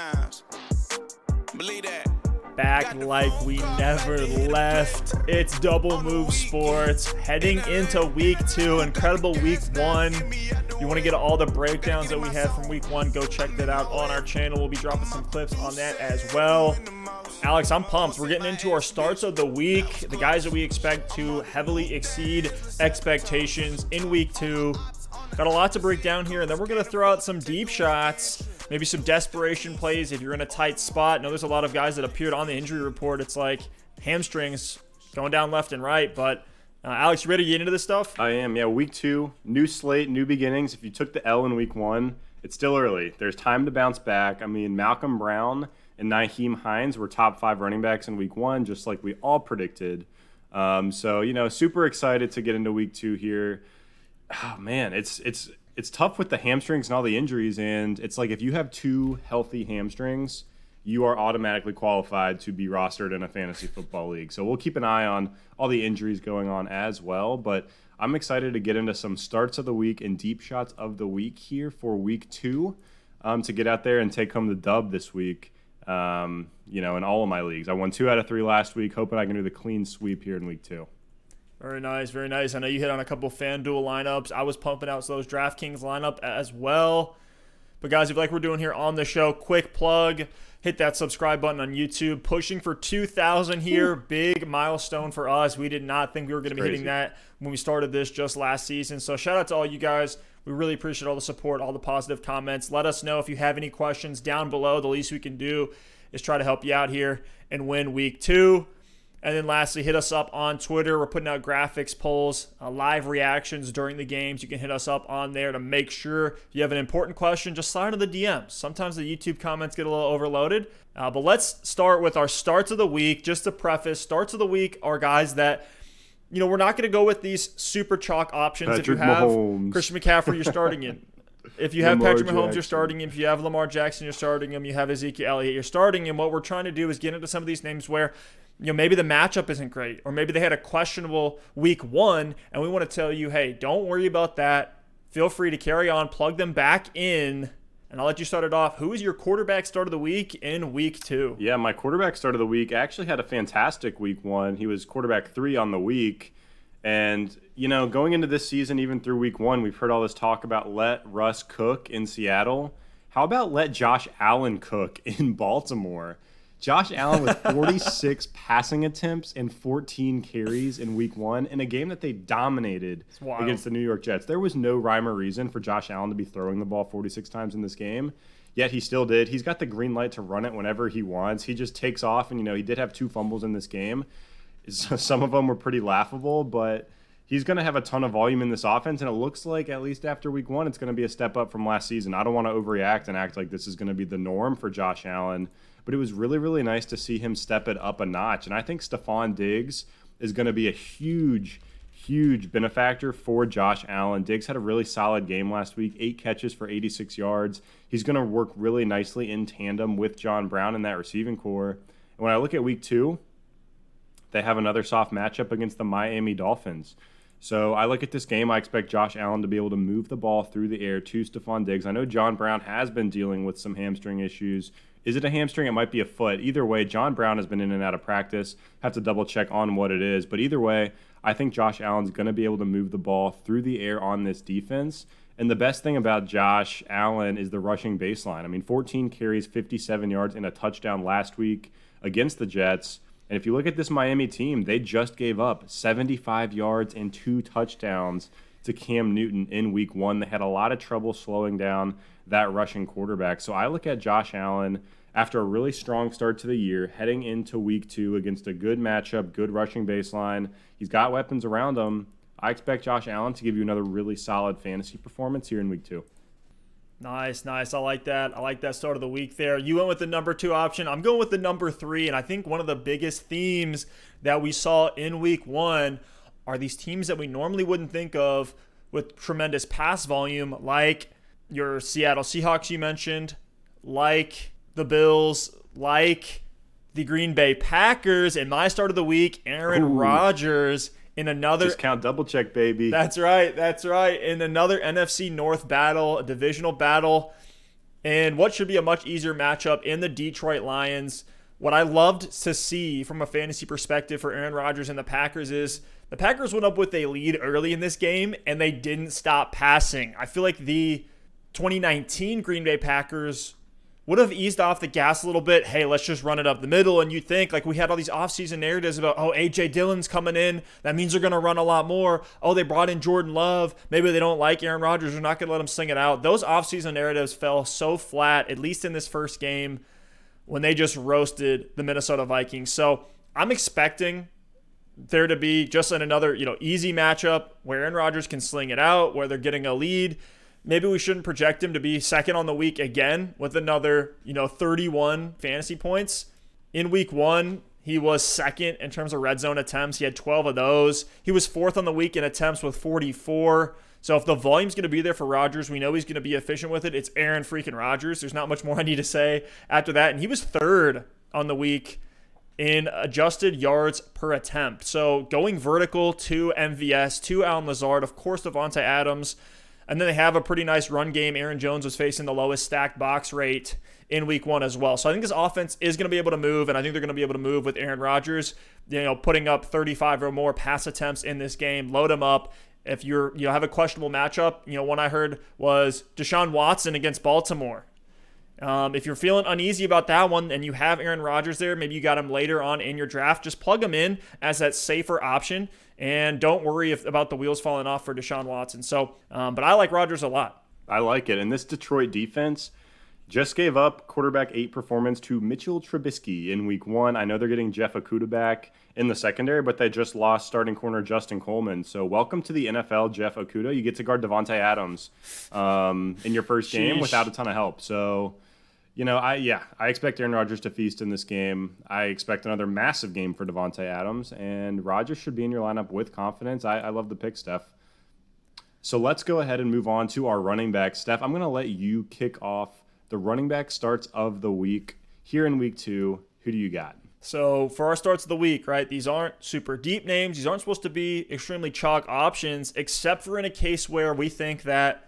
times. Believe that back like we never left. It's Double Move Sports heading into week two. Incredible week one. You want to get all the breakdowns that we had from week one, go check that out on our channel. We'll be dropping some clips on that as well. Alex, I'm pumped. We're getting into our starts of the week. The guys that we expect to heavily exceed expectations in week two. Got a lot to break down here, and then we're going to throw out some deep shots maybe some desperation plays if you're in a tight spot. I know there's a lot of guys that appeared on the injury report. It's like hamstrings going down left and right. But uh, Alex, you ready to get into this stuff? I am. Yeah, week two, new slate, new beginnings. If you took the L in week one, it's still early. There's time to bounce back. I mean, Malcolm Brown and Nyheim Hines were top five running backs in week one, just like we all predicted. Um, so you know, super excited to get into week two here. Oh man, it's it's it's tough with the hamstrings and all the injuries. And it's like if you have two healthy hamstrings, you are automatically qualified to be rostered in a fantasy football league. So we'll keep an eye on all the injuries going on as well. But I'm excited to get into some starts of the week and deep shots of the week here for week two um, to get out there and take home the dub this week. Um, you know, in all of my leagues, I won two out of three last week. Hoping I can do the clean sweep here in week two. Very nice, very nice. I know you hit on a couple FanDuel lineups. I was pumping out those DraftKings lineup as well. But guys, if like we're doing here on the show, quick plug. Hit that subscribe button on YouTube. Pushing for 2,000 here. Big milestone for us. We did not think we were going to be hitting that when we started this just last season. So shout out to all you guys. We really appreciate all the support, all the positive comments. Let us know if you have any questions down below. The least we can do is try to help you out here and win week two. And then lastly, hit us up on Twitter. We're putting out graphics polls, uh, live reactions during the games. You can hit us up on there to make sure if you have an important question, just slide into the DMs. Sometimes the YouTube comments get a little overloaded. Uh, but let's start with our starts of the week. Just to preface, starts of the week are guys that, you know, we're not going to go with these super chalk options. Patrick if you have Mahomes. Christian McCaffrey, you're starting in. If you have Lamar Patrick Mahomes, Jackson. you're starting him. If you have Lamar Jackson, you're starting him. You have Ezekiel Elliott, you're starting him. What we're trying to do is get into some of these names where you know, maybe the matchup isn't great, or maybe they had a questionable week one, and we want to tell you, hey, don't worry about that. Feel free to carry on, plug them back in, and I'll let you start it off. Who is your quarterback start of the week in week two? Yeah, my quarterback start of the week actually had a fantastic week one. He was quarterback three on the week. And, you know, going into this season, even through week one, we've heard all this talk about let Russ cook in Seattle. How about let Josh Allen cook in Baltimore? Josh Allen with 46 passing attempts and 14 carries in week one in a game that they dominated against the New York Jets. There was no rhyme or reason for Josh Allen to be throwing the ball 46 times in this game. Yet he still did. He's got the green light to run it whenever he wants. He just takes off, and you know he did have two fumbles in this game. Some of them were pretty laughable, but he's going to have a ton of volume in this offense, and it looks like at least after week one, it's going to be a step up from last season. I don't want to overreact and act like this is going to be the norm for Josh Allen but it was really, really nice to see him step it up a notch. And I think Stefon Diggs is going to be a huge, huge benefactor for Josh Allen. Diggs had a really solid game last week, eight catches for 86 yards. He's going to work really nicely in tandem with John Brown in that receiving core. And when I look at week two, they have another soft matchup against the Miami Dolphins. So I look at this game. I expect Josh Allen to be able to move the ball through the air to Stefon Diggs. I know John Brown has been dealing with some hamstring issues is it a hamstring? It might be a foot. Either way, John Brown has been in and out of practice. Have to double check on what it is. But either way, I think Josh Allen's going to be able to move the ball through the air on this defense. And the best thing about Josh Allen is the rushing baseline. I mean, 14 carries, 57 yards, and a touchdown last week against the Jets. And if you look at this Miami team, they just gave up 75 yards and two touchdowns to Cam Newton in week one. They had a lot of trouble slowing down that rushing quarterback. So I look at Josh Allen after a really strong start to the year, heading into week two against a good matchup, good rushing baseline. He's got weapons around him. I expect Josh Allen to give you another really solid fantasy performance here in week two. Nice, nice. I like that. I like that start of the week there. You went with the number two option. I'm going with the number three. And I think one of the biggest themes that we saw in week one are these teams that we normally wouldn't think of with tremendous pass volume, like your Seattle Seahawks, you mentioned, like the Bills, like the Green Bay Packers. And my start of the week, Aaron Rodgers in another discount double check, baby. That's right. That's right. In another NFC North battle, a divisional battle. and what should be a much easier matchup in the Detroit Lions. What I loved to see from a fantasy perspective for Aaron Rodgers and the Packers is the Packers went up with a lead early in this game and they didn't stop passing. I feel like the 2019 Green Bay Packers would have eased off the gas a little bit. Hey, let's just run it up the middle. And you think, like, we had all these offseason narratives about, oh, A.J. Dillon's coming in. That means they're going to run a lot more. Oh, they brought in Jordan Love. Maybe they don't like Aaron Rodgers. They're not going to let him sing it out. Those offseason narratives fell so flat, at least in this first game, when they just roasted the Minnesota Vikings. So I'm expecting there to be just another, you know, easy matchup where Aaron Rodgers can sling it out, where they're getting a lead maybe we shouldn't project him to be second on the week again with another, you know, 31 fantasy points. In week one, he was second in terms of red zone attempts. He had 12 of those. He was fourth on the week in attempts with 44. So if the volume's going to be there for Rodgers, we know he's going to be efficient with it. It's Aaron freaking Rodgers. There's not much more I need to say after that. And he was third on the week in adjusted yards per attempt. So going vertical to MVS, to Allen Lazard, of course, Davante Adams. And then they have a pretty nice run game. Aaron Jones was facing the lowest stacked box rate in week one as well. So I think this offense is going to be able to move, and I think they're going to be able to move with Aaron Rodgers, you know, putting up 35 or more pass attempts in this game. Load them up. If you're you know have a questionable matchup, you know, one I heard was Deshaun Watson against Baltimore. Um, if you're feeling uneasy about that one and you have Aaron Rodgers there, maybe you got him later on in your draft, just plug him in as that safer option. And don't worry if, about the wheels falling off for Deshaun Watson. So, um, but I like Rodgers a lot. I like it. And this Detroit defense just gave up quarterback eight performance to Mitchell Trubisky in week one. I know they're getting Jeff Okudah back in the secondary, but they just lost starting corner Justin Coleman. So welcome to the NFL, Jeff Okudah. You get to guard Davante Adams um, in your first game Sheesh. without a ton of help. So you know, I yeah, I expect Aaron Rodgers to feast in this game. I expect another massive game for Davante Adams, and Rodgers should be in your lineup with confidence. I, I love the pick, Steph. So let's go ahead and move on to our running back. Steph, I'm going to let you kick off the running back starts of the week here in week two. Who do you got? So for our starts of the week, right? These aren't super deep names. These aren't supposed to be extremely chalk options, except for in a case where we think that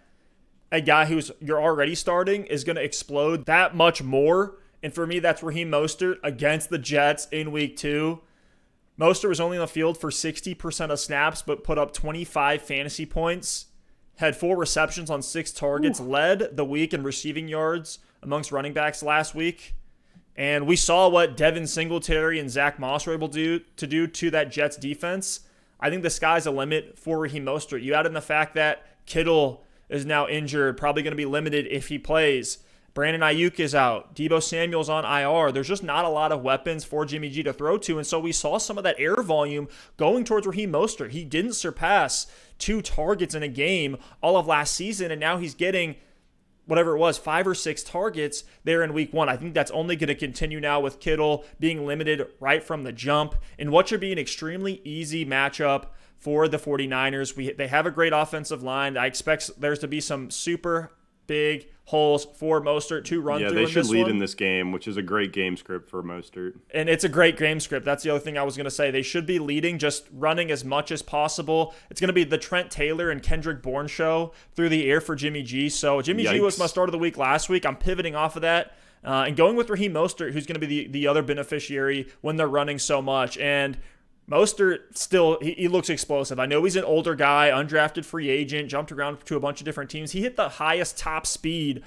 a guy who's you're already starting is going to explode that much more. And for me, that's Raheem Mostert against the Jets in week two. Mostert was only on the field for 60% of snaps, but put up 25 fantasy points. Had four receptions on six targets, Ooh. led the week in receiving yards amongst running backs last week. And we saw what Devin Singletary and Zack Moss were able to do, to do to that Jets defense. I think the sky's a limit for Raheem Mostert. You add in the fact that Kittle is now injured, probably going to be limited if he plays. Brandon Aiyuk is out. Deebo Samuel's on IR. There's just not a lot of weapons for Jimmy G to throw to. And so we saw some of that air volume going towards Raheem Mostert. He didn't surpass two targets in a game all of last season. And now he's getting whatever it was, five or six targets there in week one. I think that's only going to continue now with Kittle being limited right from the jump in what should be an extremely easy matchup for the 49ers. We they have a great offensive line. I expect there's to be some super big holes for Mostert to run yeah, through. they should lead one. in this game, which is a great game script for Mostert. And it's a great game script. That's the other thing I was going to say. They should be leading, just running as much as possible. It's going to be the Trent Taylor and Kendrick Bourne show through the air for Jimmy G. So Jimmy Yikes. G was my start of the week last week. I'm pivoting off of that. Uh, and going with Raheem Mostert, who's going to be the, the other beneficiary when they're running so much. And Mostert still he, he, looks explosive. I know he's an older guy, undrafted free agent, jumped around to a bunch of different teams. He hit the highest top speed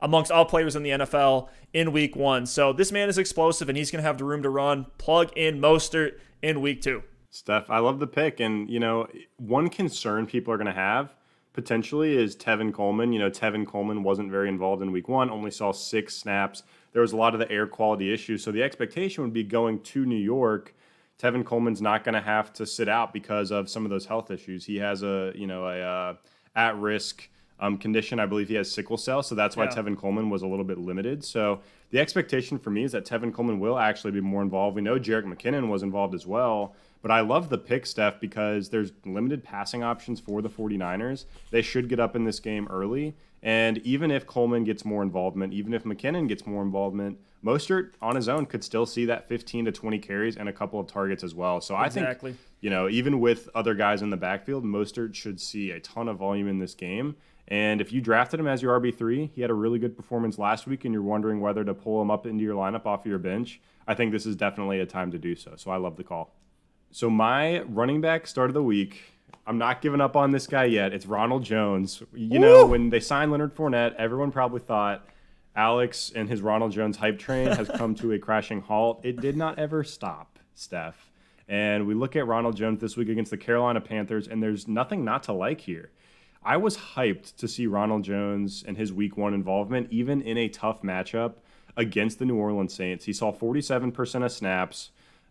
amongst all players in the NFL in week one. So this man is explosive and he's going to have the room to run. Plug in Mostert in week two. Steph, I love the pick. And, you know, one concern people are going to have potentially is Tevin Coleman. You know, Tevin Coleman wasn't very involved in week one, only saw six snaps. There was a lot of the air quality issues. So the expectation would be going to New York Tevin Coleman's not going to have to sit out because of some of those health issues. He has a you know a uh, at risk um, condition. I believe he has sickle cell, so that's why yeah. Tevin Coleman was a little bit limited. So the expectation for me is that Tevin Coleman will actually be more involved. We know Jerick McKinnon was involved as well, But I love the pick, Steph, because there's limited passing options for the 49ers. They should get up in this game early. And even if Coleman gets more involvement, even if McKinnon gets more involvement, Mostert on his own could still see that 15 to 20 carries and a couple of targets as well. So exactly. I think, you know, even with other guys in the backfield, Mostert should see a ton of volume in this game. And if you drafted him as your RB3, he had a really good performance last week, and you're wondering whether to pull him up into your lineup off of your bench, I think this is definitely a time to do so. So I love the call. So my running back start of the week, I'm not giving up on this guy yet. It's Ronald Jones. You know, when they signed Leonard Fournette, everyone probably thought Alex and his Ronald Jones hype train has come to a crashing halt. It did not ever stop, Steph. And we look at Ronald Jones this week against the Carolina Panthers, and there's nothing not to like here. I was hyped to see Ronald Jones and his week one involvement, even in a tough matchup against the New Orleans Saints. He saw 47% of snaps,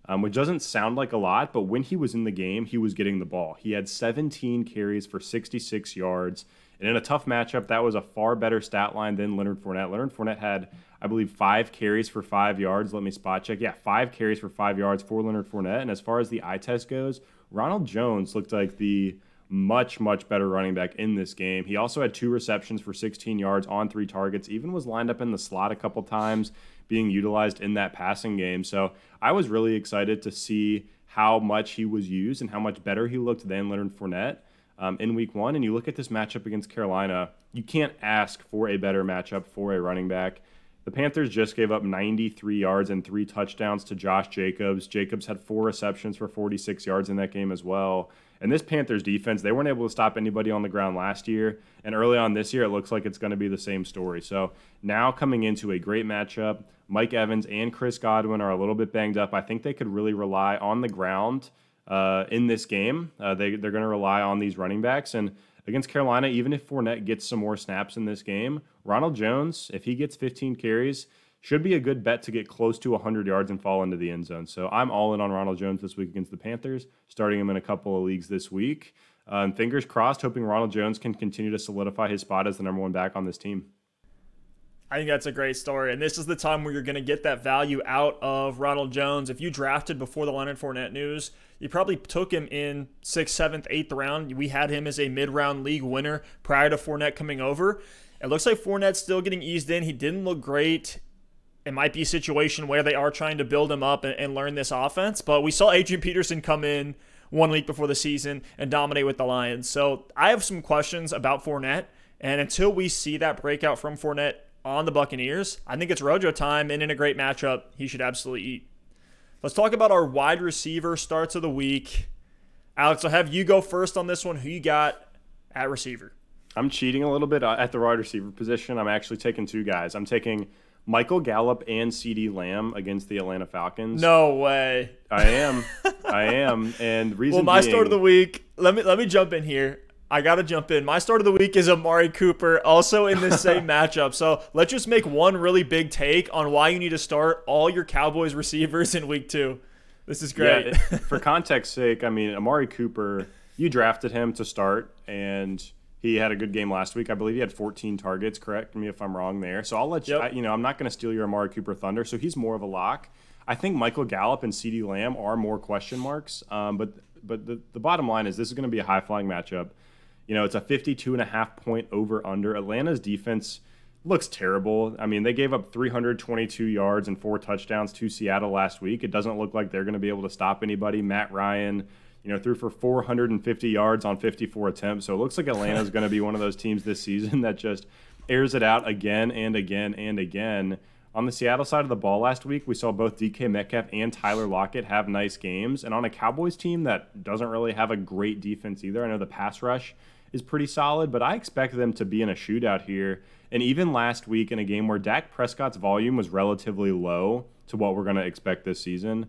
um, which doesn't sound like a lot, but when he was in the game, he was getting the ball. He had 17 carries for 66 yards. And in a tough matchup, that was a far better stat line than Leonard Fournette. Leonard Fournette had, I believe, five carries for five yards. Let me spot check. Yeah, five carries for five yards for Leonard Fournette. And as far as the eye test goes, Ronald Jones looked like the much, much better running back in this game. He also had two receptions for 16 yards on three targets, even was lined up in the slot a couple times, being utilized in that passing game. So I was really excited to see how much he was used and how much better he looked than Leonard Fournette. Um, in week one, and you look at this matchup against Carolina, you can't ask for a better matchup for a running back. The Panthers just gave up 93 yards and three touchdowns to Josh Jacobs. Jacobs had four receptions for 46 yards in that game as well. And this Panthers defense, they weren't able to stop anybody on the ground last year. And early on this year, it looks like it's going to be the same story. So now coming into a great matchup, Mike Evans and Chris Godwin are a little bit banged up. I think they could really rely on the ground uh, in this game. Uh, they, they're going to rely on these running backs. And against Carolina, even if Fournette gets some more snaps in this game, Ronald Jones, if he gets 15 carries, should be a good bet to get close to 100 yards and fall into the end zone. So I'm all in on Ronald Jones this week against the Panthers, starting him in a couple of leagues this week. And fingers crossed, hoping Ronald Jones can continue to solidify his spot as the number one back on this team. I think that's a great story. And this is the time where you're going to get that value out of Ronald Jones. If you drafted before the Leonard Fournette news, you probably took him in sixth, seventh, eighth round. We had him as a mid round league winner prior to Fournette coming over. It looks like Fournette's still getting eased in. He didn't look great it might be a situation where they are trying to build him up and, and, learn this offense. But we saw Adrian Peterson come in one week before the season and dominate with the Lions. So I have some questions about Fournette. And until we see that breakout from Fournette on the Buccaneers, I think it's Rojo time. And in a great matchup, he should absolutely eat. Let's talk about our wide receiver starts of the week. Alex, I'll have you go first on this one. Who you got at receiver? I'm cheating a little bit uh, at the wide receiver position. I'm actually taking two guys. I'm taking Michael Gallup and CeeDee Lamb against the Atlanta Falcons. No way. I am. I am. And reason Well, my being, start of the week, let me let me jump in here. I got to jump in. My start of the week is Amari Cooper, also in this same matchup. So let's just make one really big take on why you need to start all your Cowboys receivers in week two. This is great. Yeah, for context sake, I mean, Amari Cooper, you drafted him to start, and he had a good game last week. I believe he had 14 targets. Correct me if I'm wrong there. So I'll let you. Yep. I, you know, I'm not going to steal your Amari Cooper thunder. So he's more of a lock. I think Michael Gallup and CeeDee Lamb are more question marks. Um, but but the, the bottom line is this is going to be a high flying matchup. You know, it's a 52 and a half point over under. Atlanta's defense looks terrible. I mean, they gave up 322 yards and four touchdowns to Seattle last week. It doesn't look like they're going to be able to stop anybody. Matt Ryan you know, threw for 450 yards on 54 attempts. So it looks like Atlanta is going to be one of those teams this season that just airs it out again and again and again. On the Seattle side of the ball last week, we saw both DK Metcalf and Tyler Lockett have nice games. And on a Cowboys team that doesn't really have a great defense either, I know the pass rush is pretty solid, but I expect them to be in a shootout here. And even last week, in a game where Dak Prescott's volume was relatively low to what we're going to expect this season,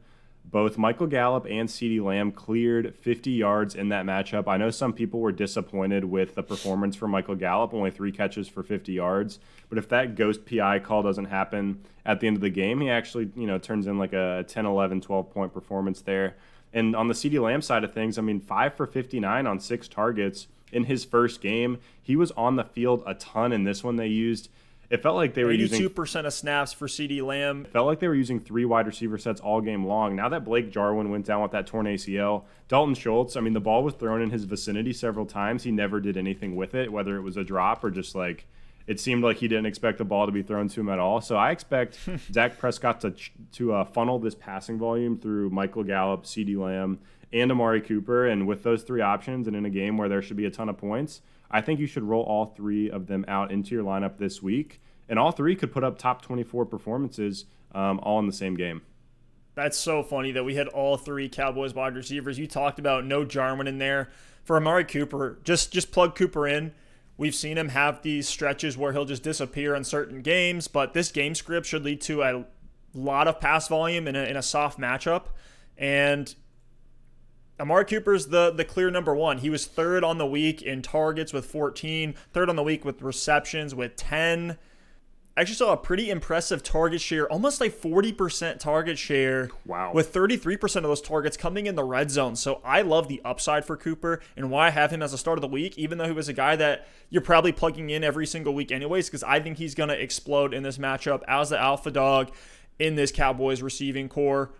both Michael Gallup and CeeDee Lamb cleared 50 yards in that matchup. I know some people were disappointed with the performance for Michael Gallup, only three catches for 50 yards. But if that ghost PI call doesn't happen at the end of the game, he actually, you know, turns in like a 10, 11, 12 point performance there. And on the CeeDee Lamb side of things, I mean, five for 59 on six targets in his first game. He was on the field a ton in this one. They used It felt like they were using 82% of snaps for CeeDee Lamb. It felt like they were using three wide receiver sets all game long. Now that Blake Jarwin went down with that torn ACL, Dalton Schultz, I mean, the ball was thrown in his vicinity several times. He never did anything with it, whether it was a drop or just like it seemed like he didn't expect the ball to be thrown to him at all. So I expect Dak Prescott to to uh, funnel this passing volume through Michael Gallup, CeeDee Lamb, and Amari Cooper. And with those three options, and in a game where there should be a ton of points, I think you should roll all three of them out into your lineup this week. And all three could put up top 24 performances um, all in the same game. That's so funny that we had all three Cowboys wide receivers. You talked about no Jarwin in there. For Amari Cooper, just just plug Cooper in. We've seen him have these stretches where he'll just disappear in certain games, but this game script should lead to a lot of pass volume in a, in a soft matchup. And Amari Cooper's the the clear number one. He was third on the week in targets with 14, third on the week with receptions with 10. I actually saw a pretty impressive target share, almost like 40% target share. Wow. With 33% of those targets coming in the red zone. So I love the upside for Cooper and why I have him as a start of the week, even though he was a guy that you're probably plugging in every single week anyways, because I think he's going to explode in this matchup as the alpha dog in this Cowboys receiving core.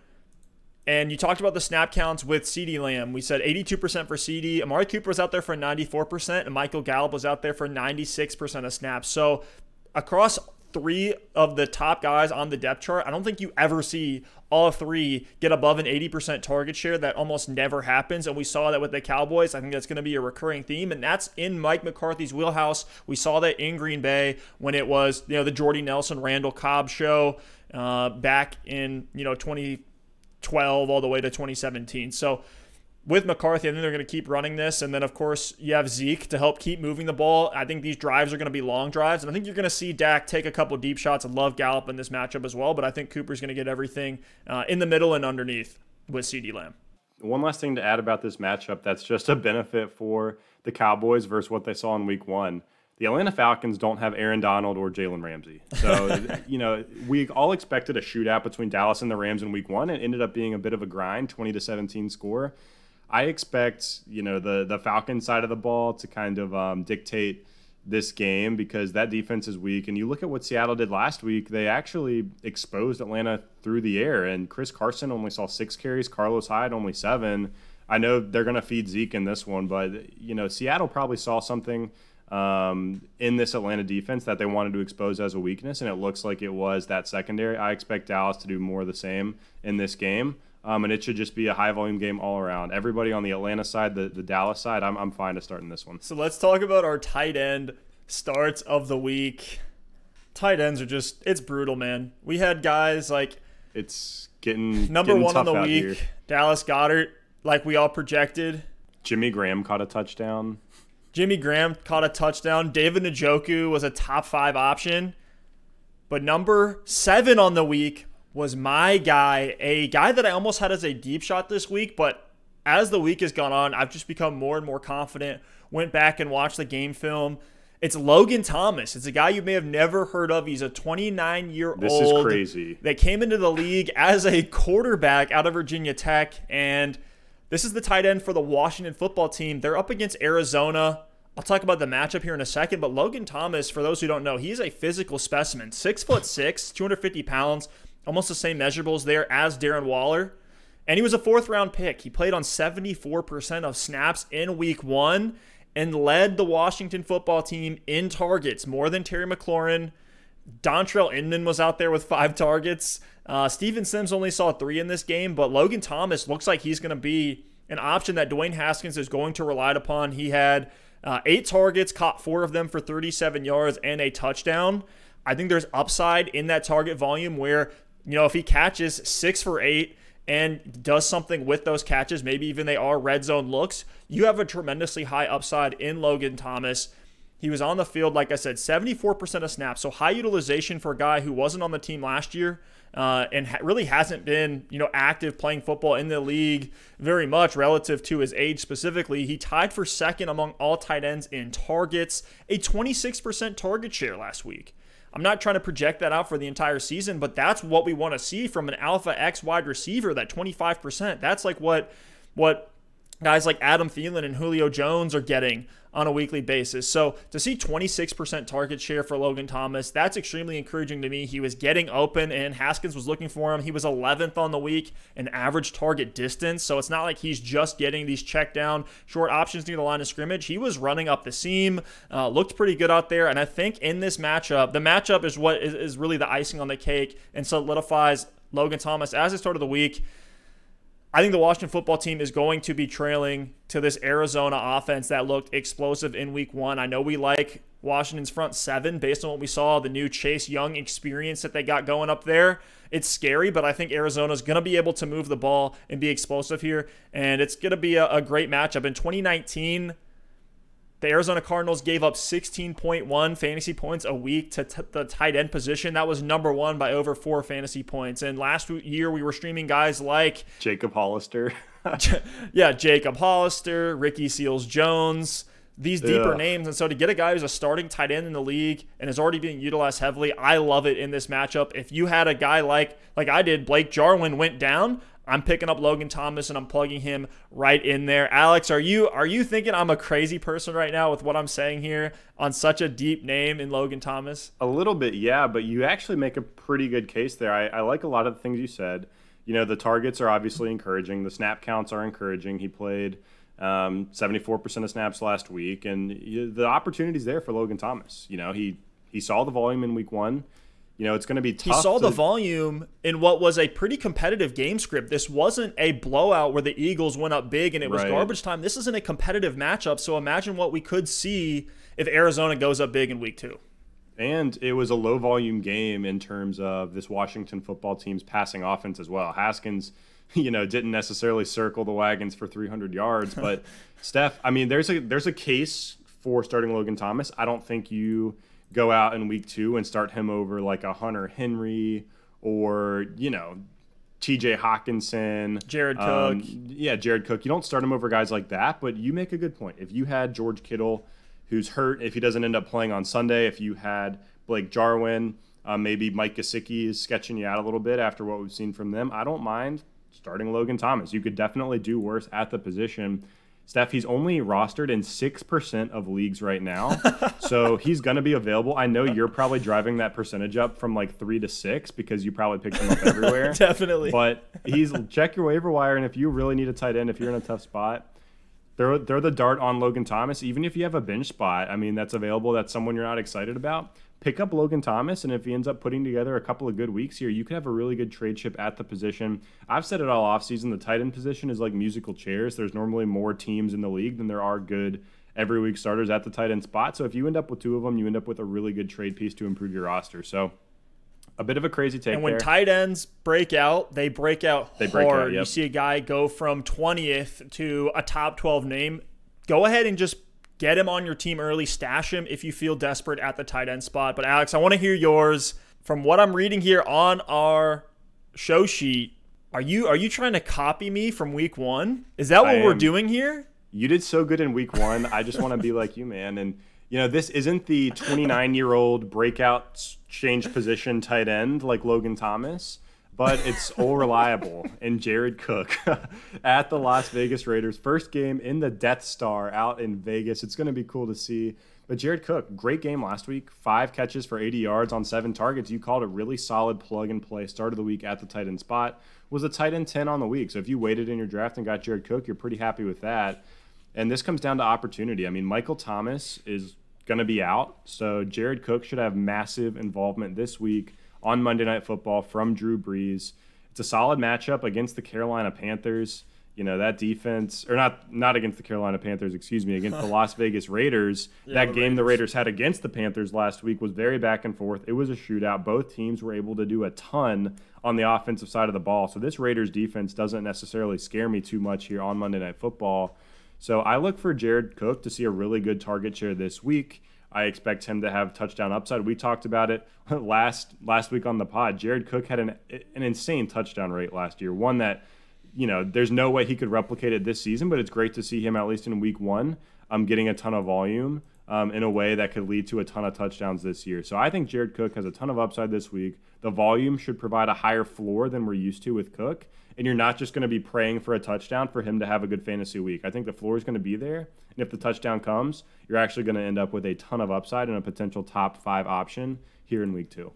And you talked about the snap counts with CeeDee Lamb. We said 82% for CD. Amari Cooper was out there for 94%, and Michael Gallup was out there for 96% of snaps. So across three of the top guys on the depth chart, I don't think you ever see all three get above an 80% target share. That almost never happens. And we saw that with the Cowboys. I think that's going to be a recurring theme. And that's in Mike McCarthy's wheelhouse. We saw that in Green Bay when it was, you know, the Jordy Nelson, Randall Cobb show uh, back in, you know, 2012 all the way to 2017. So, with McCarthy, I think they're going to keep running this. And then, of course, you have Zeke to help keep moving the ball. I think these drives are going to be long drives. And I think you're going to see Dak take a couple deep shots and love Gallup in this matchup as well. But I think Cooper's going to get everything uh, in the middle and underneath with CeeDee Lamb. One last thing to add about this matchup that's just a benefit for the Cowboys versus what they saw in week one. The Atlanta Falcons don't have Aaron Donald or Jalen Ramsey. So, you know, we all expected a shootout between Dallas and the Rams in week one. It ended up being a bit of a grind, 20 to 17 score. I expect you know the the Falcon side of the ball to kind of um, dictate this game because that defense is weak. And you look at what Seattle did last week; they actually exposed Atlanta through the air. And Chris Carson only saw six carries, Carlos Hyde only seven. I know they're going to feed Zeke in this one, but you know Seattle probably saw something um, in this Atlanta defense that they wanted to expose as a weakness, and it looks like it was that secondary. I expect Dallas to do more of the same in this game. Um, and it should just be a high volume game all around. Everybody on the Atlanta side, the, the Dallas side, I'm, I'm fine to start in this one. So let's talk about our tight end starts of the week. Tight ends are just, it's brutal, man. We had guys like. It's getting. Number getting one on the week, here. Dallas Goedert, like we all projected. Jimmy Graham caught a touchdown. Jimmy Graham caught a touchdown. David Njoku was a top five option. But number seven on the week, was my guy, a guy that I almost had as a deep shot this week, but as the week has gone on, I've just become more and more confident. Went back and watched the game film. It's Logan Thomas. It's a guy you may have never heard of. He's a 29 year old. This is crazy. That came into the league as a quarterback out of Virginia Tech. And this is the tight end for the Washington football team. They're up against Arizona. I'll talk about the matchup here in a second, but Logan Thomas, for those who don't know, he's a physical specimen. Six foot six, 250 pounds almost the same measurables there as Darren Waller. And he was a fourth round pick. He played on 74% of snaps in week one and led the Washington football team in targets more than Terry McLaurin. Dontrelle Inman was out there with five targets. Uh, Steven Sims only saw three in this game, but Logan Thomas looks like he's going to be an option that Dwayne Haskins is going to rely upon. He had uh, eight targets, caught four of them for 37 yards and a touchdown. I think there's upside in that target volume where you know, if he catches six for eight and does something with those catches, maybe even they are red zone looks, you have a tremendously high upside in Logan Thomas. He was on the field, like I said, 74% of snaps. So high utilization for a guy who wasn't on the team last year uh, and ha- really hasn't been, you know, active playing football in the league very much relative to his age specifically. He tied for second among all tight ends in targets, a 26% target share last week. I'm not trying to project that out for the entire season, but that's what we want to see from an alpha X wide receiver, that 25%. That's like what what guys like Adam Thielen and Julio Jones are getting on a weekly basis. So to see 26% target share for Logan Thomas, that's extremely encouraging to me. He was getting open and Haskins was looking for him. He was 11th on the week in average target distance. So it's not like he's just getting these check down short options near the line of scrimmage. He was running up the seam, uh, looked pretty good out there. And I think in this matchup, the matchup is what is, is really the icing on the cake and solidifies Logan Thomas as the start of the week. I think the Washington football team is going to be trailing to this Arizona offense that looked explosive in week one. I know we like Washington's front seven based on what we saw, the new Chase Young experience that they got going up there. It's scary, but I think Arizona's going to be able to move the ball and be explosive here. And it's going to be a, a great matchup. In 2019, the Arizona Cardinals gave up 16.1 fantasy points a week to t- the tight end position. That was number one by over four fantasy points. And last year, we were streaming guys like Jacob Hollister. yeah, Jacob Hollister, Ricky Seals Jones, these deeper names. And so to get a guy who's a starting tight end in the league and is already being utilized heavily, I love it in this matchup. If you had a guy like like I did, Blake Jarwin went down, I'm picking up Logan Thomas and I'm plugging him right in there. Alex, are you are you thinking I'm a crazy person right now with what I'm saying here on such a deep name in Logan Thomas? A little bit, yeah, but you actually make a pretty good case there. I, I like a lot of the things you said. You know, the targets are obviously encouraging. The snap counts are encouraging. He played um, 74% of snaps last week, and the opportunity's there for Logan Thomas. You know, he he saw the volume in week one you know, it's going to be tough. He saw to... the volume in what was a pretty competitive game script. This wasn't a blowout where the Eagles went up big and it was right. garbage time. This isn't a competitive matchup. So imagine what we could see if Arizona goes up big in week two. And it was a low volume game in terms of this Washington football team's passing offense as well. Haskins, you know, didn't necessarily circle the wagons for 300 yards, but Steph, I mean, there's a there's a case for starting Logan Thomas. I don't think you go out in week two and start him over like a Hunter Henry or, you know, TJ Hockenson, Jared Cook. Um, yeah, Jared Cook. You don't start him over guys like that, but you make a good point. If you had George Kittle, who's hurt, if he doesn't end up playing on Sunday, if you had Blake Jarwin, uh, maybe Mike Gesicki is sketching you out a little bit after what we've seen from them. I don't mind starting Logan Thomas. You could definitely do worse at the position. Steph, he's only rostered in 6% of leagues right now. so he's going to be available. I know you're probably driving that percentage up from like three to six because you probably picked him up everywhere. Definitely. But he's check your waiver wire. And if you really need a tight end, if you're in a tough spot, throw, throw the dart on Logan Thomas. Even if you have a bench spot, I mean, that's available, that's someone you're not excited about pick up Logan Thomas, and if he ends up putting together a couple of good weeks here, you could have a really good trade chip at the position. I've said it all offseason. The tight end position is like musical chairs. There's normally more teams in the league than there are good every week starters at the tight end spot. So if you end up with two of them, you end up with a really good trade piece to improve your roster. So a bit of a crazy take. And when there. tight ends break out, they break out they hard. Break out, yep. You see a guy go from 20th to a top 12 name. Go ahead and just Get him on your team early, stash him if you feel desperate at the tight end spot. But Alex, I want to hear yours. From what I'm reading here on our show sheet, are you are you trying to copy me from week one? Is that what we're doing here? You did so good in week one. I just want to be like you, man. And you know, this isn't the 29 year old breakout change position tight end like Logan Thomas but it's all reliable. And Jared Cook at the Las Vegas Raiders, first game in the Death Star out in Vegas. It's going to be cool to see. But Jared Cook, great game last week. Five catches for 80 yards on seven targets. You called a really solid plug and play. Start of the week at the tight end spot. Was a tight end 10 on the week. So if you waited in your draft and got Jared Cook, you're pretty happy with that. And this comes down to opportunity. I mean, Michael Thomas is going to be out. So Jared Cook should have massive involvement this week on Monday Night Football from Drew Brees. It's a solid matchup against the Carolina Panthers. You know that defense, or not not against the Carolina Panthers, excuse me, against the Las Vegas Raiders. yeah, that the game Raiders. the Raiders had against the Panthers last week was very back and forth. It was a shootout. Both teams were able to do a ton on the offensive side of the ball. So this Raiders defense doesn't necessarily scare me too much here on Monday Night Football. So I look for Jared Cook to see a really good target share this week. I expect him to have touchdown upside. We talked about it last last week on the pod. Jared Cook had an an insane touchdown rate last year, one that you know there's no way he could replicate it this season. But it's great to see him at least in week one, um, getting a ton of volume. um, in a way that could lead to a ton of touchdowns this year. So I think Jared Cook has a ton of upside this week. The volume should provide a higher floor than we're used to with Cook. And you're not just going to be praying for a touchdown for him to have a good fantasy week. I think the floor is going to be there. And if the touchdown comes, you're actually going to end up with a ton of upside and a potential top five option here in week two.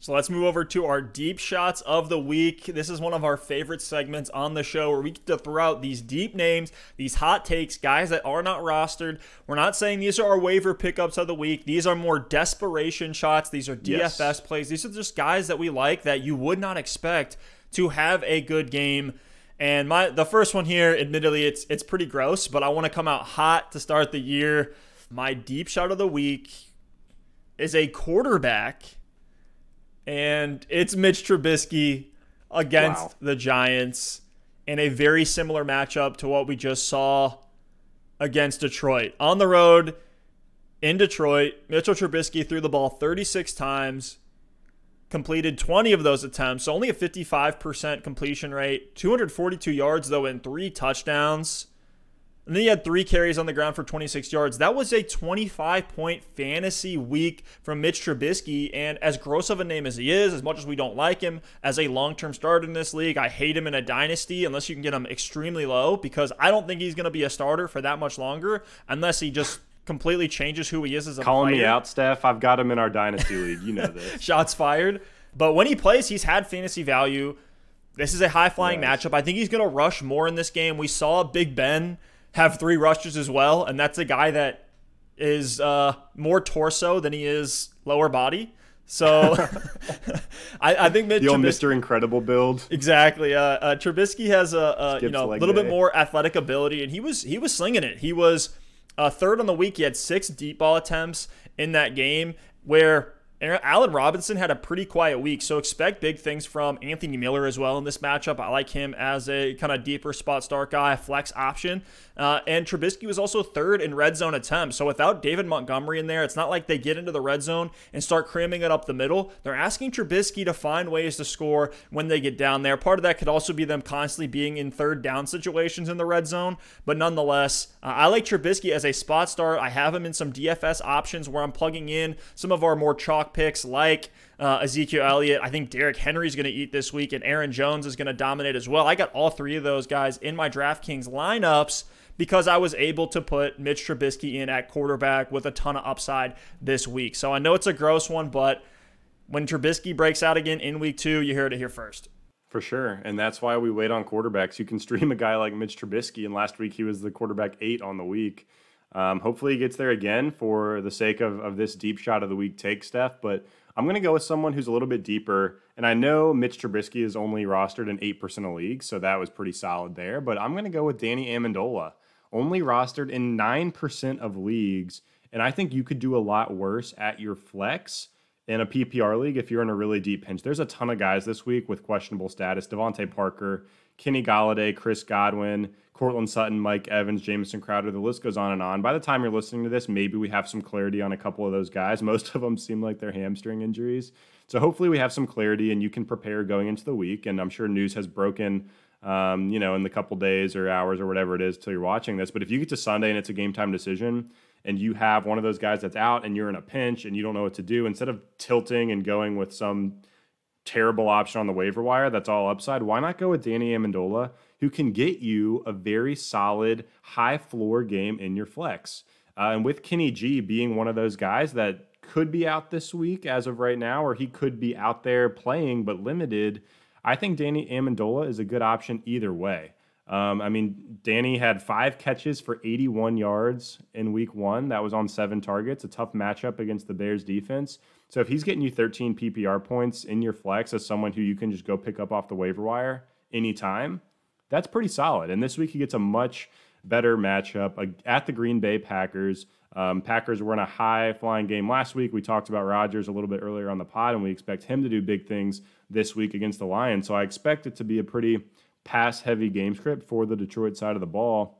So let's move over to our deep shots of the week. This is one of our favorite segments on the show where we get to throw out these deep names, these hot takes, guys that are not rostered. We're not saying these are our waiver pickups of the week. These are more desperation shots. These are DFS yes. plays. These are just guys that we like that you would not expect to have a good game. And my the first one here, admittedly, it's it's pretty gross, but I want to come out hot to start the year. My deep shot of the week is a quarterback and it's Mitch Trubisky against wow. the Giants in a very similar matchup to what we just saw against Detroit. On the road in Detroit, Mitchell Trubisky threw the ball 36 times, completed 20 of those attempts, so only a 55% completion rate, 242 yards though and three touchdowns. And then he had three carries on the ground for 26 yards. That was a 25 point fantasy week from Mitch Trubisky. And as gross of a name as he is, as much as we don't like him as a long term starter in this league, I hate him in a dynasty unless you can get him extremely low because I don't think he's going to be a starter for that much longer unless he just completely changes who he is as a Calling player. me out, Steph. I've got him in our dynasty league. You know this. Shots fired. But when he plays, he's had fantasy value. This is a high flying yes. matchup. I think he's going to rush more in this game. We saw Big Ben have three rushes as well, and that's a guy that is uh, more torso than he is lower body. So I, I, think Mitch the old Mr. Incredible build. Exactly. Uh, uh, Trubisky has a, a you know a little day. bit more athletic ability, and he was he was slinging it. He was uh, third on the week. He had six deep ball attempts in that game, where Allen Robinson had a pretty quiet week, so expect big things from Anthony Miller as well in this matchup. I like him as a kind of deeper spot start guy, flex option. Uh, and Trubisky was also third in red zone attempts. So without David Montgomery in there, it's not like they get into the red zone and start cramming it up the middle. They're asking Trubisky to find ways to score when they get down there. Part of that could also be them constantly being in third down situations in the red zone. But nonetheless, uh, I like Trubisky as a spot start. I have him in some DFS options where I'm plugging in some of our more chalk picks like uh, Ezekiel Elliott. I think Henry is going to eat this week, and Aaron Jones is going to dominate as well. I got all three of those guys in my DraftKings lineups because I was able to put Mitch Trubisky in at quarterback with a ton of upside this week. So I know it's a gross one, but when Trubisky breaks out again in week two, you hear it here first. For sure. And that's why we wait on quarterbacks. You can stream a guy like Mitch Trubisky, and last week he was the quarterback eight on the week. Um, hopefully he gets there again for the sake of, of this deep shot of the week take, Steph. But I'm going to go with someone who's a little bit deeper. And I know Mitch Trubisky is only rostered in 8% of leagues, so that was pretty solid there. But I'm going to go with Danny Amendola only rostered in 9% of leagues. And I think you could do a lot worse at your flex in a PPR league if you're in a really deep pinch. There's a ton of guys this week with questionable status DeVante Parker, Kenny Golladay, Chris Godwin, Courtland Sutton, Mike Evans, Jamison Crowder. The list goes on and on. By the time you're listening to this, maybe we have some clarity on a couple of those guys. Most of them seem like they're hamstring injuries. So hopefully we have some clarity and you can prepare going into the week. And I'm sure news has broken um, you know, in the couple days or hours or whatever it is till you're watching this. But if you get to Sunday and it's a game time decision and you have one of those guys that's out and you're in a pinch and you don't know what to do, instead of tilting and going with some terrible option on the waiver wire that's all upside, why not go with Danny Amendola, who can get you a very solid high floor game in your flex? Uh, and with Kenny G being one of those guys that could be out this week as of right now, or he could be out there playing but limited I think Danny Amendola is a good option either way. Um, I mean, Danny had five catches for 81 yards in week one. That was on seven targets, a tough matchup against the Bears defense. So if he's getting you 13 PPR points in your flex as someone who you can just go pick up off the waiver wire anytime, that's pretty solid. And this week he gets a much better matchup at the Green Bay Packers. Um, Packers were in a high flying game last week. We talked about Rodgers a little bit earlier on the pod, and we expect him to do big things this week against the Lions. So I expect it to be a pretty pass heavy game script for the Detroit side of the ball.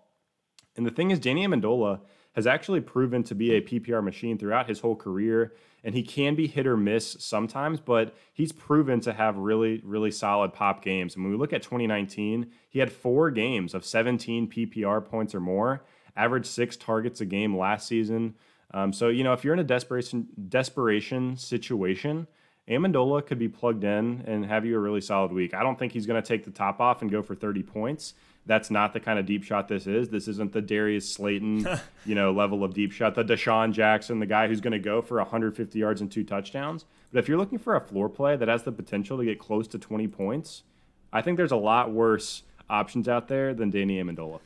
And the thing is, Danny Amendola has actually proven to be a PPR machine throughout his whole career. And he can be hit or miss sometimes, but he's proven to have really, really solid pop games. And when we look at 2019, he had four games of 17 PPR points or more. averaged six targets a game last season. Um, so you know, if you're in a desperation desperation situation, Amendola could be plugged in and have you a really solid week. I don't think he's going to take the top off and go for 30 points. That's not the kind of deep shot this is. This isn't the Darius Slayton, you know, level of deep shot. The DeSean Jackson, the guy who's going to go for 150 yards and two touchdowns. But if you're looking for a floor play that has the potential to get close to 20 points, I think there's a lot worse options out there than Danny Amendola.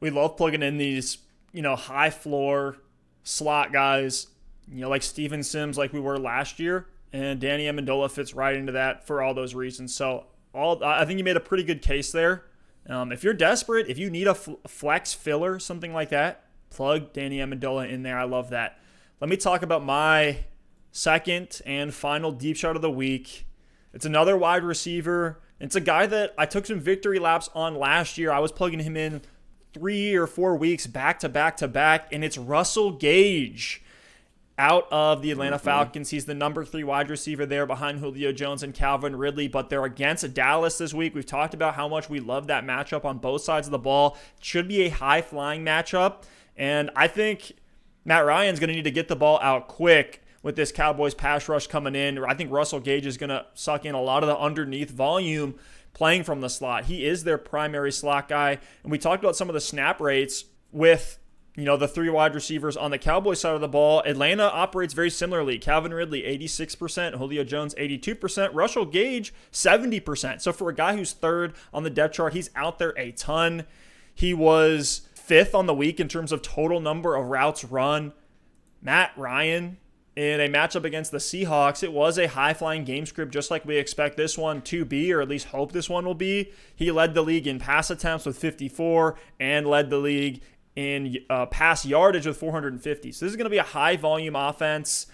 We love plugging in these, you know, high floor slot guys, you know, like Steven Sims, like we were last year, and Danny Amendola fits right into that for all those reasons. So, all I think you made a pretty good case there. Um, if you're desperate, if you need a flex filler, something like that, plug Danny Amendola in there. I love that. Let me talk about my second and final deep shot of the week. It's another wide receiver. It's a guy that I took some victory laps on last year. I was plugging him in three or four weeks back to back to back, and it's Russell Gage out of the Atlanta mm-hmm. Falcons. He's the number three wide receiver there behind Julio Jones and Calvin Ridley, but they're against Dallas this week. We've talked about how much we love that matchup on both sides of the ball. It should be a high flying matchup, and I think Matt Ryan's going to need to get the ball out quick with this Cowboys pass rush coming in. I think Russell Gage is going to suck in a lot of the underneath volume playing from the slot. He is their primary slot guy. And we talked about some of the snap rates with you know, the three wide receivers on the Cowboys side of the ball. Atlanta operates very similarly. Calvin Ridley, 86%, Julio Jones, 82%, Russell Gage, 70%. So for a guy who's third on the depth chart, he's out there a ton. He was fifth on the week in terms of total number of routes run. Matt Ryan, in a matchup against the Seahawks, it was a high flying game script, just like we expect this one to be, or at least hope this one will be. He led the league in pass attempts with 54 and led the league in uh, pass yardage with 450. So this is going to be a high volume offense.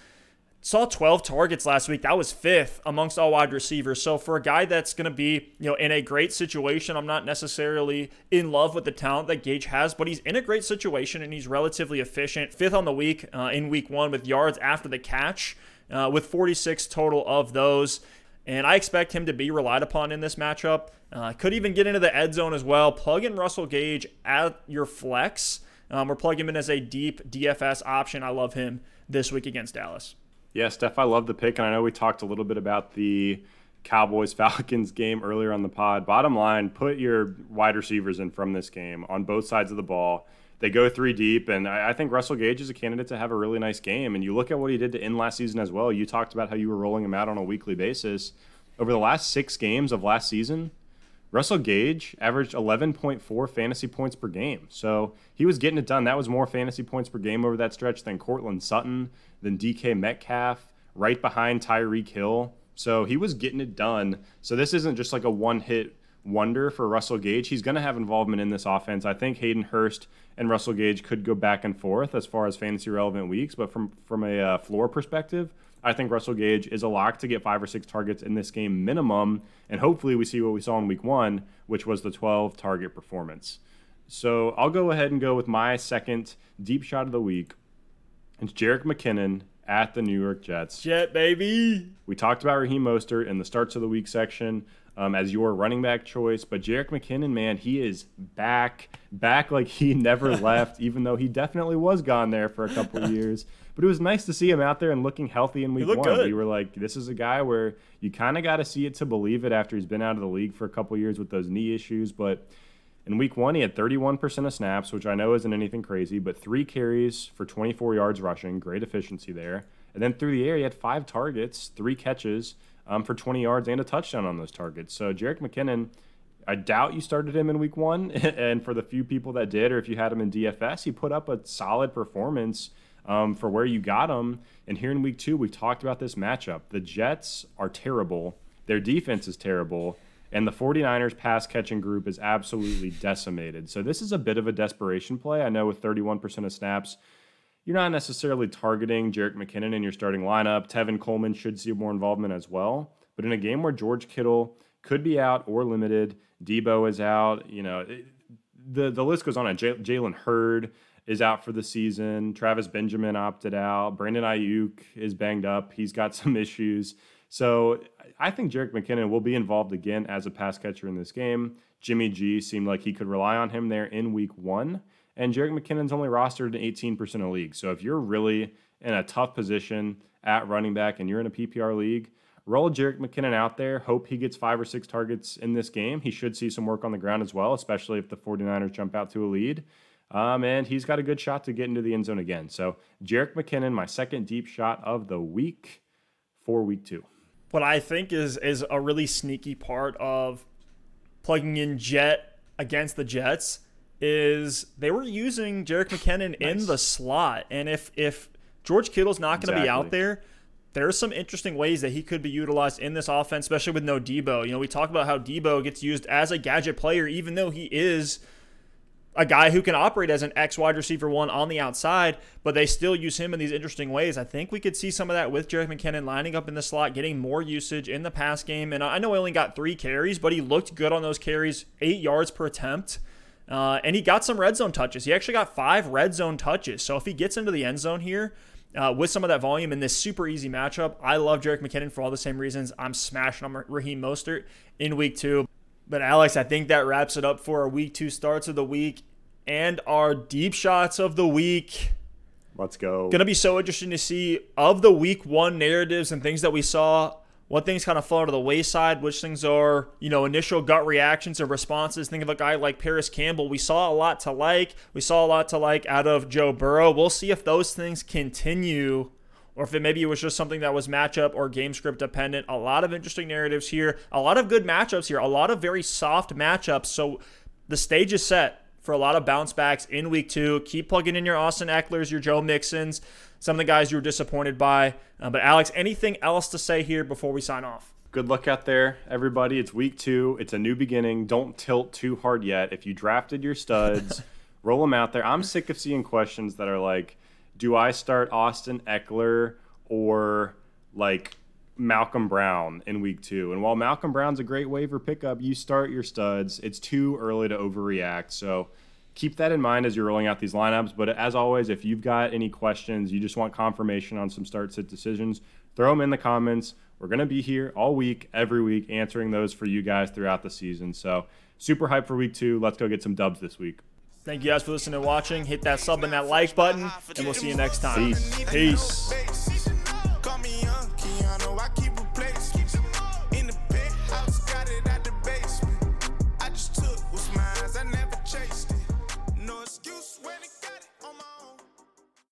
Saw 12 targets last week. That was fifth amongst all wide receivers. So for a guy that's going to be, you know, in a great situation, I'm not necessarily in love with the talent that Gage has, but he's in a great situation and he's relatively efficient. Fifth on the week uh, in week one with yards after the catch, uh, with 46 total of those. And I expect him to be relied upon in this matchup. Uh, could even get into the ed zone as well. Plug in Russell Gage at your flex um, or plug him in as a deep DFS option. I love him this week against Dallas. Yeah, Steph, I love the pick, and I know we talked a little bit about the Cowboys Falcons game earlier on the pod. Bottom line, put your wide receivers in from this game on both sides of the ball. They go three deep, and I think Russell Gage is a candidate to have a really nice game. And you look at what he did to end last season as well. You talked about how you were rolling him out on a weekly basis. Over the last six games of last season, Russell Gage averaged 11.4 fantasy points per game. So he was getting it done. That was more fantasy points per game over that stretch than Courtland Sutton, than DK Metcalf, right behind Tyreek Hill. So he was getting it done. So this isn't just like a one hit wonder for Russell Gage. He's going to have involvement in this offense. I think Hayden Hurst and Russell Gage could go back and forth as far as fantasy relevant weeks, but from from a uh, floor perspective, I think Russell Gage is a lock to get five or six targets in this game minimum, and hopefully we see what we saw in week one, which was the 12 target performance. So I'll go ahead and go with my second deep shot of the week. It's Jerick McKinnon at the New York Jets. Jet baby. We talked about Raheem Mostert in the starts of the week section um, as your running back choice, but Jerick McKinnon, man, he is back, back like he never left, even though he definitely was gone there for a couple years. But it was nice to see him out there and looking healthy in week one. Good. We were like, this is a guy where you kind of got to see it to believe it after he's been out of the league for a couple years with those knee issues. But in week one, he had 31% of snaps, which I know isn't anything crazy, but three carries for 24 yards rushing, great efficiency there. And then through the air, he had five targets, three catches um, for 20 yards and a touchdown on those targets. So Jerick McKinnon. I doubt you started him in week one, and for the few people that did, or if you had him in DFS, he put up a solid performance um, for where you got him. And here in week two, we've talked about this matchup. The Jets are terrible, their defense is terrible, and the 49ers pass catching group is absolutely decimated. So this is a bit of a desperation play. I know with 31% of snaps, you're not necessarily targeting Jerick McKinnon in your starting lineup. Tevin Coleman should see more involvement as well. But in a game where George Kittle could be out or limited, Deebo is out, you know, it, the, the list goes on. Jalen Hurd, is out for the season. Travis Benjamin opted out. Brandon Aiyuk is banged up. He's got some issues. So I think Jerick McKinnon will be involved again as a pass catcher in this game. Jimmy G seemed like he could rely on him there in week one. And Jerick McKinnon's only rostered in 18% of leagues. So if you're really in a tough position at running back and you're in a PPR league, roll Jerick McKinnon out there. Hope he gets five or six targets in this game. He should see some work on the ground as well, especially if the 49ers jump out to a lead. Um, and he's got a good shot to get into the end zone again. So Jerick McKinnon, my second deep shot of the week for week two. What I think is is a really sneaky part of plugging in Jet against the Jets is they were using Jerick McKinnon nice. in the slot, and if if George Kittle's not going to exactly. be out there, there's some interesting ways that he could be utilized in this offense, especially with no Deebo. You know, we talk about how Deebo gets used as a gadget player, even though he is a guy who can operate as an X wide receiver one on the outside, but they still use him in these interesting ways. I think we could see some of that with Jerick McKinnon lining up in the slot, getting more usage in the pass game. And I know he only got three carries, but he looked good on those carries, eight yards per attempt. Uh, and he got some red zone touches. He actually got five red zone touches. So if he gets into the end zone here uh, with some of that volume in this super easy matchup, I love Jerick McKinnon for all the same reasons. I'm smashing on Raheem Mostert in week two. But Alex, I think that wraps it up for our week two starts of the week and our deep shots of the week. Let's go. Gonna be so interesting to see of the week one narratives and things that we saw. What things kind of fall to the wayside, which things are, you know, initial gut reactions and responses. Think of a guy like Parris Campbell. We saw a lot to like. We saw a lot to like out of Joe Burrow. We'll see if those things continue or if it maybe it was just something that was matchup or game script dependent. A lot of interesting narratives here, a lot of good matchups here, a lot of very soft matchups. So the stage is set for a lot of bounce backs in week two. Keep plugging in your Austin Ekelers, your Joe Mixons, some of the guys you were disappointed by. Uh, but Alex, anything else to say here before we sign off? Good luck out there, everybody. It's week two. It's a new beginning. Don't tilt too hard yet. If you drafted your studs, roll them out there. I'm sick of seeing questions that are like, do I start Austin Ekeler or like Malcolm Brown in week two. And while Malcolm Brown's a great waiver pickup, you start your studs. It's too early to overreact. So keep that in mind as you're rolling out these lineups. But as always, if you've got any questions, you just want confirmation on some start sit decisions, throw them in the comments. We're going to be here all week, every week, answering those for you guys throughout the season. So super hype for week two. Let's go get some dubs this week. Thank you guys for listening and watching. Hit that sub and that like button, and we'll see you next time. Peace. Peace.